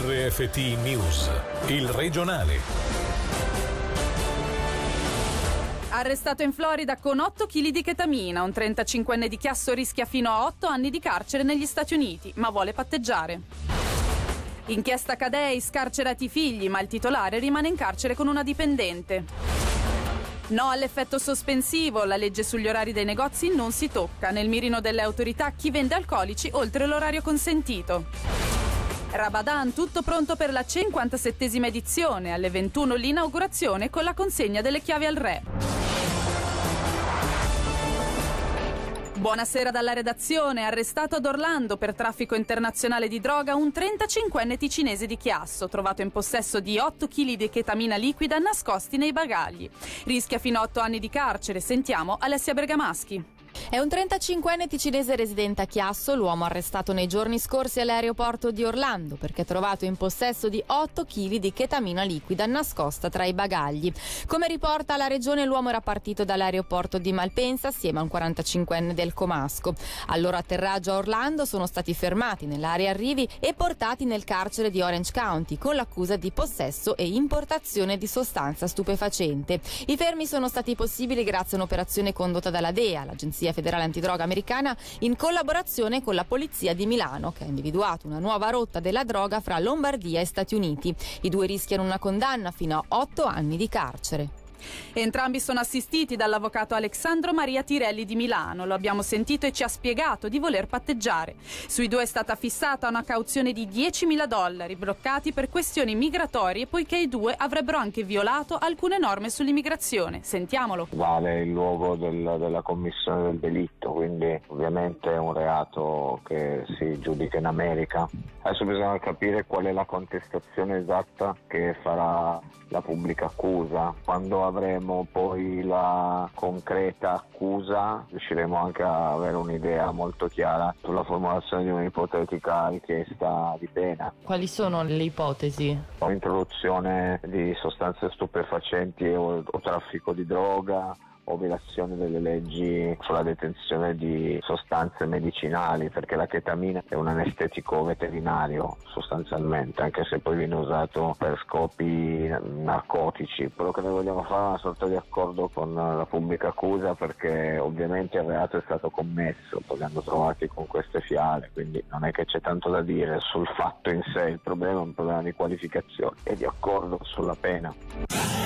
RFT News, il regionale. Arrestato in Florida con 8 kg di ketamina, un 35enne di Chiasso rischia fino a 8 anni di carcere negli Stati Uniti, ma vuole patteggiare. Inchiesta Cadei, scarcerati i figli, ma il titolare rimane in carcere con una dipendente. No all'effetto sospensivo, la legge sugli orari dei negozi non si tocca. Nel mirino delle autorità chi vende alcolici oltre l'orario consentito. Rabadan, tutto pronto per la 57esima edizione, alle 21 l'inaugurazione con la consegna delle chiavi al re. Buonasera dalla redazione. Arrestato ad Orlando per traffico internazionale di droga un 35enne ticinese di Chiasso, trovato in possesso di 8 kg di chetamina liquida nascosti nei bagagli. Rischia fino a 8 anni di carcere. Sentiamo Alessia Bergamaschi. È un 35enne ticinese residente a Chiasso, l'uomo arrestato nei giorni scorsi all'aeroporto di Orlando perché trovato in possesso di 8 kg di chetamina liquida nascosta tra i bagagli. Come riporta la regione, l'uomo era partito dall'aeroporto di Malpensa assieme a un 45enne del Comasco. Al loro atterraggio a Orlando sono stati fermati nell'area arrivi e portati nel carcere di Orange County con l'accusa di possesso e importazione di sostanza stupefacente. I fermi sono stati possibili grazie a un'operazione condotta dalla DEA, l'agenzia federale antidroga americana in collaborazione con la Polizia di Milano, che ha individuato una nuova rotta della droga fra Lombardia e Stati Uniti. I due rischiano una condanna fino a otto anni di carcere. Entrambi sono assistiti dall'avvocato Alessandro Maria Tirelli di Milano. Lo abbiamo sentito e ci ha spiegato di voler patteggiare. Sui due è stata fissata una cauzione di 10.000 dollari bloccati per questioni migratorie poiché i due avrebbero anche violato alcune norme sull'immigrazione. Sentiamolo. Vale il luogo del, della commissione del delitto, quindi ovviamente è un reato che si giudica in America. Adesso bisogna capire qual è la contestazione esatta che farà la pubblica accusa. Quando avremo poi la concreta accusa riusciremo anche a avere un'idea molto chiara sulla formulazione di un'ipotetica richiesta di pena. Quali sono le ipotesi? L'introduzione di sostanze stupefacenti o, o traffico di droga, o violazione delle leggi sulla detenzione di sostanze medicinali, perché la chetamina è un anestetico veterinario sostanzialmente, anche se poi viene usato per scopi narcotici. Quello che noi vogliamo fare è una sorta di accordo con la pubblica accusa perché ovviamente il reato è stato commesso, poi li hanno trovati con queste fiale, quindi non è che c'è tanto da dire sul fatto in sé, il problema è un problema di qualificazione e di accordo sulla pena.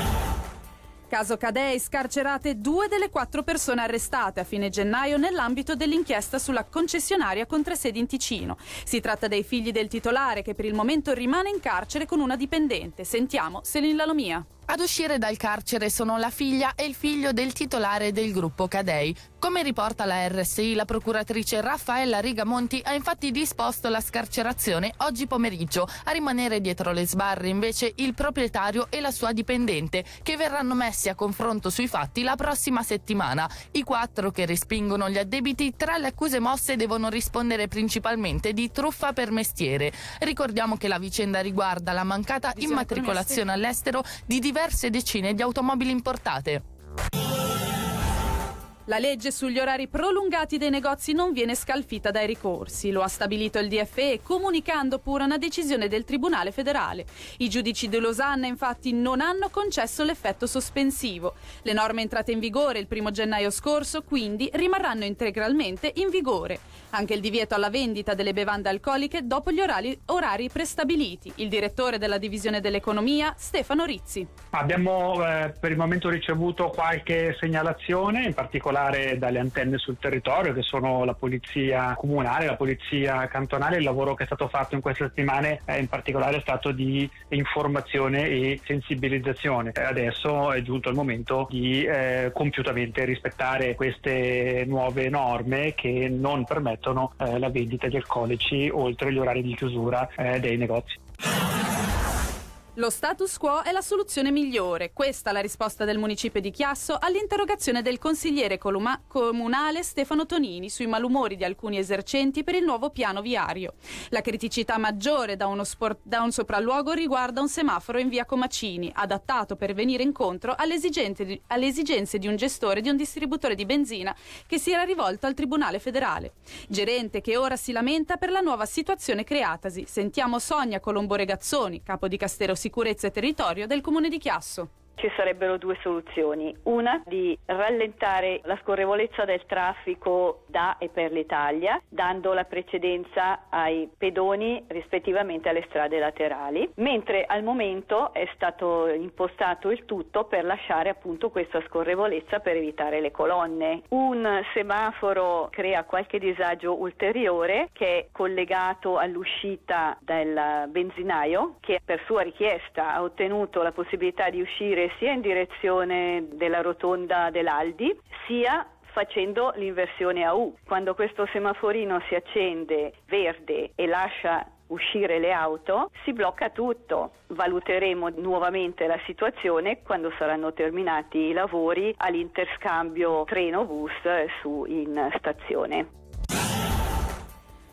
Caso Cadei, scarcerate due delle quattro persone arrestate a fine gennaio nell'ambito dell'inchiesta sulla concessionaria con tre in Ticino. Si tratta dei figli del titolare che per il momento rimane in carcere con una dipendente. Sentiamo Selin Lalomia. Ad uscire dal carcere sono la figlia e il figlio del titolare del gruppo Cadei. Come riporta la RSI, la procuratrice Raffaella Rigamonti ha infatti disposto la scarcerazione oggi pomeriggio. A rimanere dietro le sbarre invece il proprietario e la sua dipendente, che verranno messi a confronto sui fatti la prossima settimana. I quattro che respingono gli addebiti tra le accuse mosse devono rispondere principalmente di truffa per mestiere. Ricordiamo che la vicenda riguarda la mancata immatricolazione all'estero di diverse decine di automobili importate. La legge sugli orari prolungati dei negozi non viene scalfita dai ricorsi, lo ha stabilito il DFE comunicando pure una decisione del Tribunale federale. I giudici di Losanna infatti non hanno concesso l'effetto sospensivo. Le norme entrate in vigore il primo gennaio scorso quindi rimarranno integralmente in vigore. Anche il divieto alla vendita delle bevande alcoliche dopo gli orari, orari prestabiliti. Il direttore della divisione dell'economia Stefano Rizzi. Abbiamo eh, per il momento ricevuto qualche segnalazione, in particolare particolare dalle antenne sul territorio che sono la polizia comunale, la polizia cantonale. Il lavoro che è stato fatto in queste settimane è in particolare stato di informazione e sensibilizzazione. Adesso è giunto il momento di eh, compiutamente rispettare queste nuove norme che non permettono eh, la vendita di alcolici oltre gli orari di chiusura eh, dei negozi. Lo status quo è la soluzione migliore. Questa è la risposta del municipio di Chiasso all'interrogazione del consigliere columa- comunale Stefano Tonini sui malumori di alcuni esercenti per il nuovo piano viario. La criticità maggiore da, sport- da un sopralluogo riguarda un semaforo in via Comacini, adattato per venire incontro alle di, alle esigenze di un gestore di un distributore di benzina che si era rivolto al Tribunale federale. Gerente che ora si lamenta per la nuova situazione creatasi. Sentiamo Sonia Colombo Regazzoni, capo di Castero Sicurezza e Territorio del Comune di Chiasso. Ci sarebbero due soluzioni. Una di rallentare la scorrevolezza del traffico da e per l'Italia, dando la precedenza ai pedoni rispettivamente alle strade laterali, mentre al momento è stato impostato il tutto per lasciare appunto questa scorrevolezza per evitare le colonne. Un semaforo crea qualche disagio ulteriore che è collegato all'uscita del benzinaio che per sua richiesta ha ottenuto la possibilità di uscire sia in direzione della rotonda dell'Aldi sia facendo l'inversione a U. Quando questo semaforino si accende verde e lascia uscire le auto, si blocca tutto. Valuteremo nuovamente la situazione quando saranno terminati i lavori all'interscambio treno-bus su in stazione.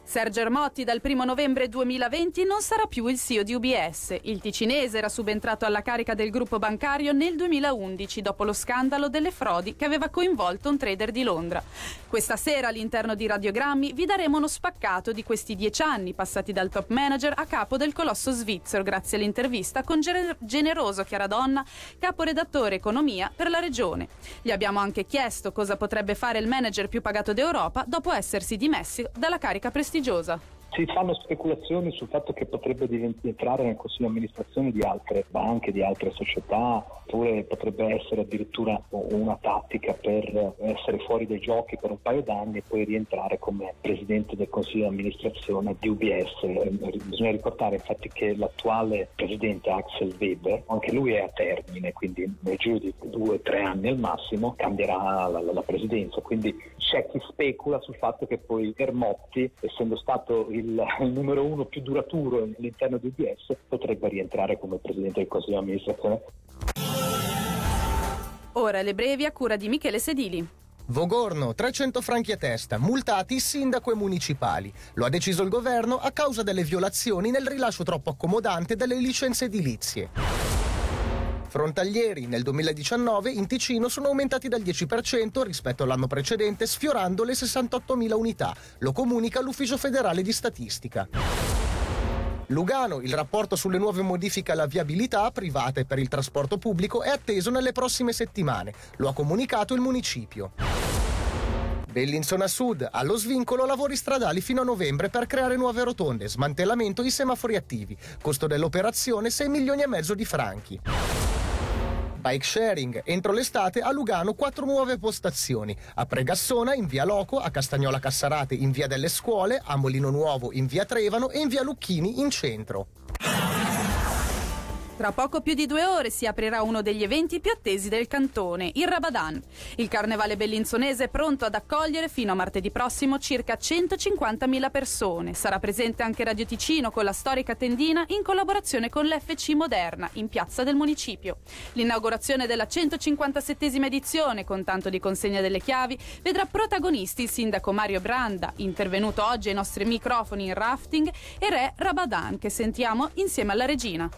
Sergio Ermotti dal 1 novembre 2020 non sarà più il CEO di UBS. Il ticinese era subentrato alla carica del gruppo bancario nel 2011 dopo lo scandalo delle frodi che aveva coinvolto un trader di Londra. Questa sera all'interno di Radiogrammi vi daremo uno spaccato di questi dieci anni passati dal top manager a capo del colosso svizzero grazie all'intervista con Generoso Chiaradonna, caporedattore economia per la regione. Gli abbiamo anche chiesto cosa potrebbe fare il manager più pagato d'Europa dopo essersi dimessi dalla carica prestigiosa prestigiosa. Si fanno speculazioni sul fatto che potrebbe entrare nel consiglio di amministrazione di altre banche, di altre società, oppure potrebbe essere addirittura una tattica per essere fuori dai giochi per un paio d'anni e poi rientrare come presidente del consiglio di amministrazione di UBS. Bisogna ricordare infatti che l'attuale presidente Axel Weber, anche lui è a termine, quindi nel giro di due o tre anni al massimo cambierà la, la, la presidenza. Quindi c'è chi specula sul fatto che poi Ermotti, essendo stato il il, il, numero uno più duraturo all'interno di UBS, potrebbe rientrare come presidente del consiglio di amministrazione. Ora le brevi a cura di Michele Sedili. Vogorno, 300 franchi a testa, multati sindaco e municipali. Lo ha deciso il governo a causa delle violazioni nel rilascio troppo accomodante delle licenze edilizie. Frontalieri nel 2019 in Ticino sono aumentati del 10% rispetto all'anno precedente, sfiorando le 68.000 unità. Lo comunica l'Ufficio federale di statistica. Lugano, il rapporto sulle nuove modifiche alla viabilità privata e per il trasporto pubblico è atteso nelle prossime settimane. Lo ha comunicato il municipio. Bellinzona Sud, allo svincolo lavori stradali fino a novembre per creare nuove rotonde, smantellamento di semafori attivi. Costo dell'operazione 6 milioni e mezzo di franchi. Bike sharing. Entro l'estate a Lugano quattro nuove postazioni. A Pregassona in via Loco, a Castagnola Cassarate in via delle Scuole, a Molino Nuovo in via Trevano e in via Lucchini in centro. Tra poco più di due ore si aprirà uno degli eventi più attesi del cantone, il Rabadan. Il carnevale bellinzonese è pronto ad accogliere fino a martedì prossimo circa 150.000 persone. Sarà presente anche Radio Ticino con la storica tendina in collaborazione con l'FC Moderna in piazza del municipio. L'inaugurazione della 157esima edizione, con tanto di consegna delle chiavi, vedrà protagonisti il sindaco Mario Branda, intervenuto oggi ai nostri microfoni in rafting, e Re Rabadan, che sentiamo insieme alla regina.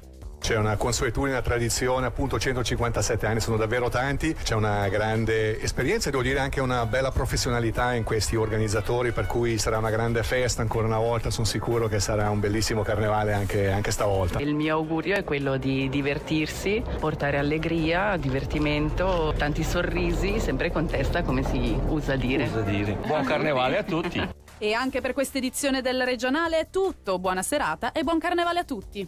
C'è una consuetudine, una tradizione, appunto 157 anni sono davvero tanti, c'è una grande esperienza e devo dire anche una bella professionalità in questi organizzatori per cui sarà una grande festa ancora una volta, sono sicuro che sarà un bellissimo carnevale anche, anche stavolta. Il mio augurio è quello di divertirsi, portare allegria, divertimento, tanti sorrisi, sempre con testa come si usa dire. Usa dire. Buon carnevale a tutti. E anche per questa edizione del regionale è tutto. Buona serata e buon carnevale a tutti.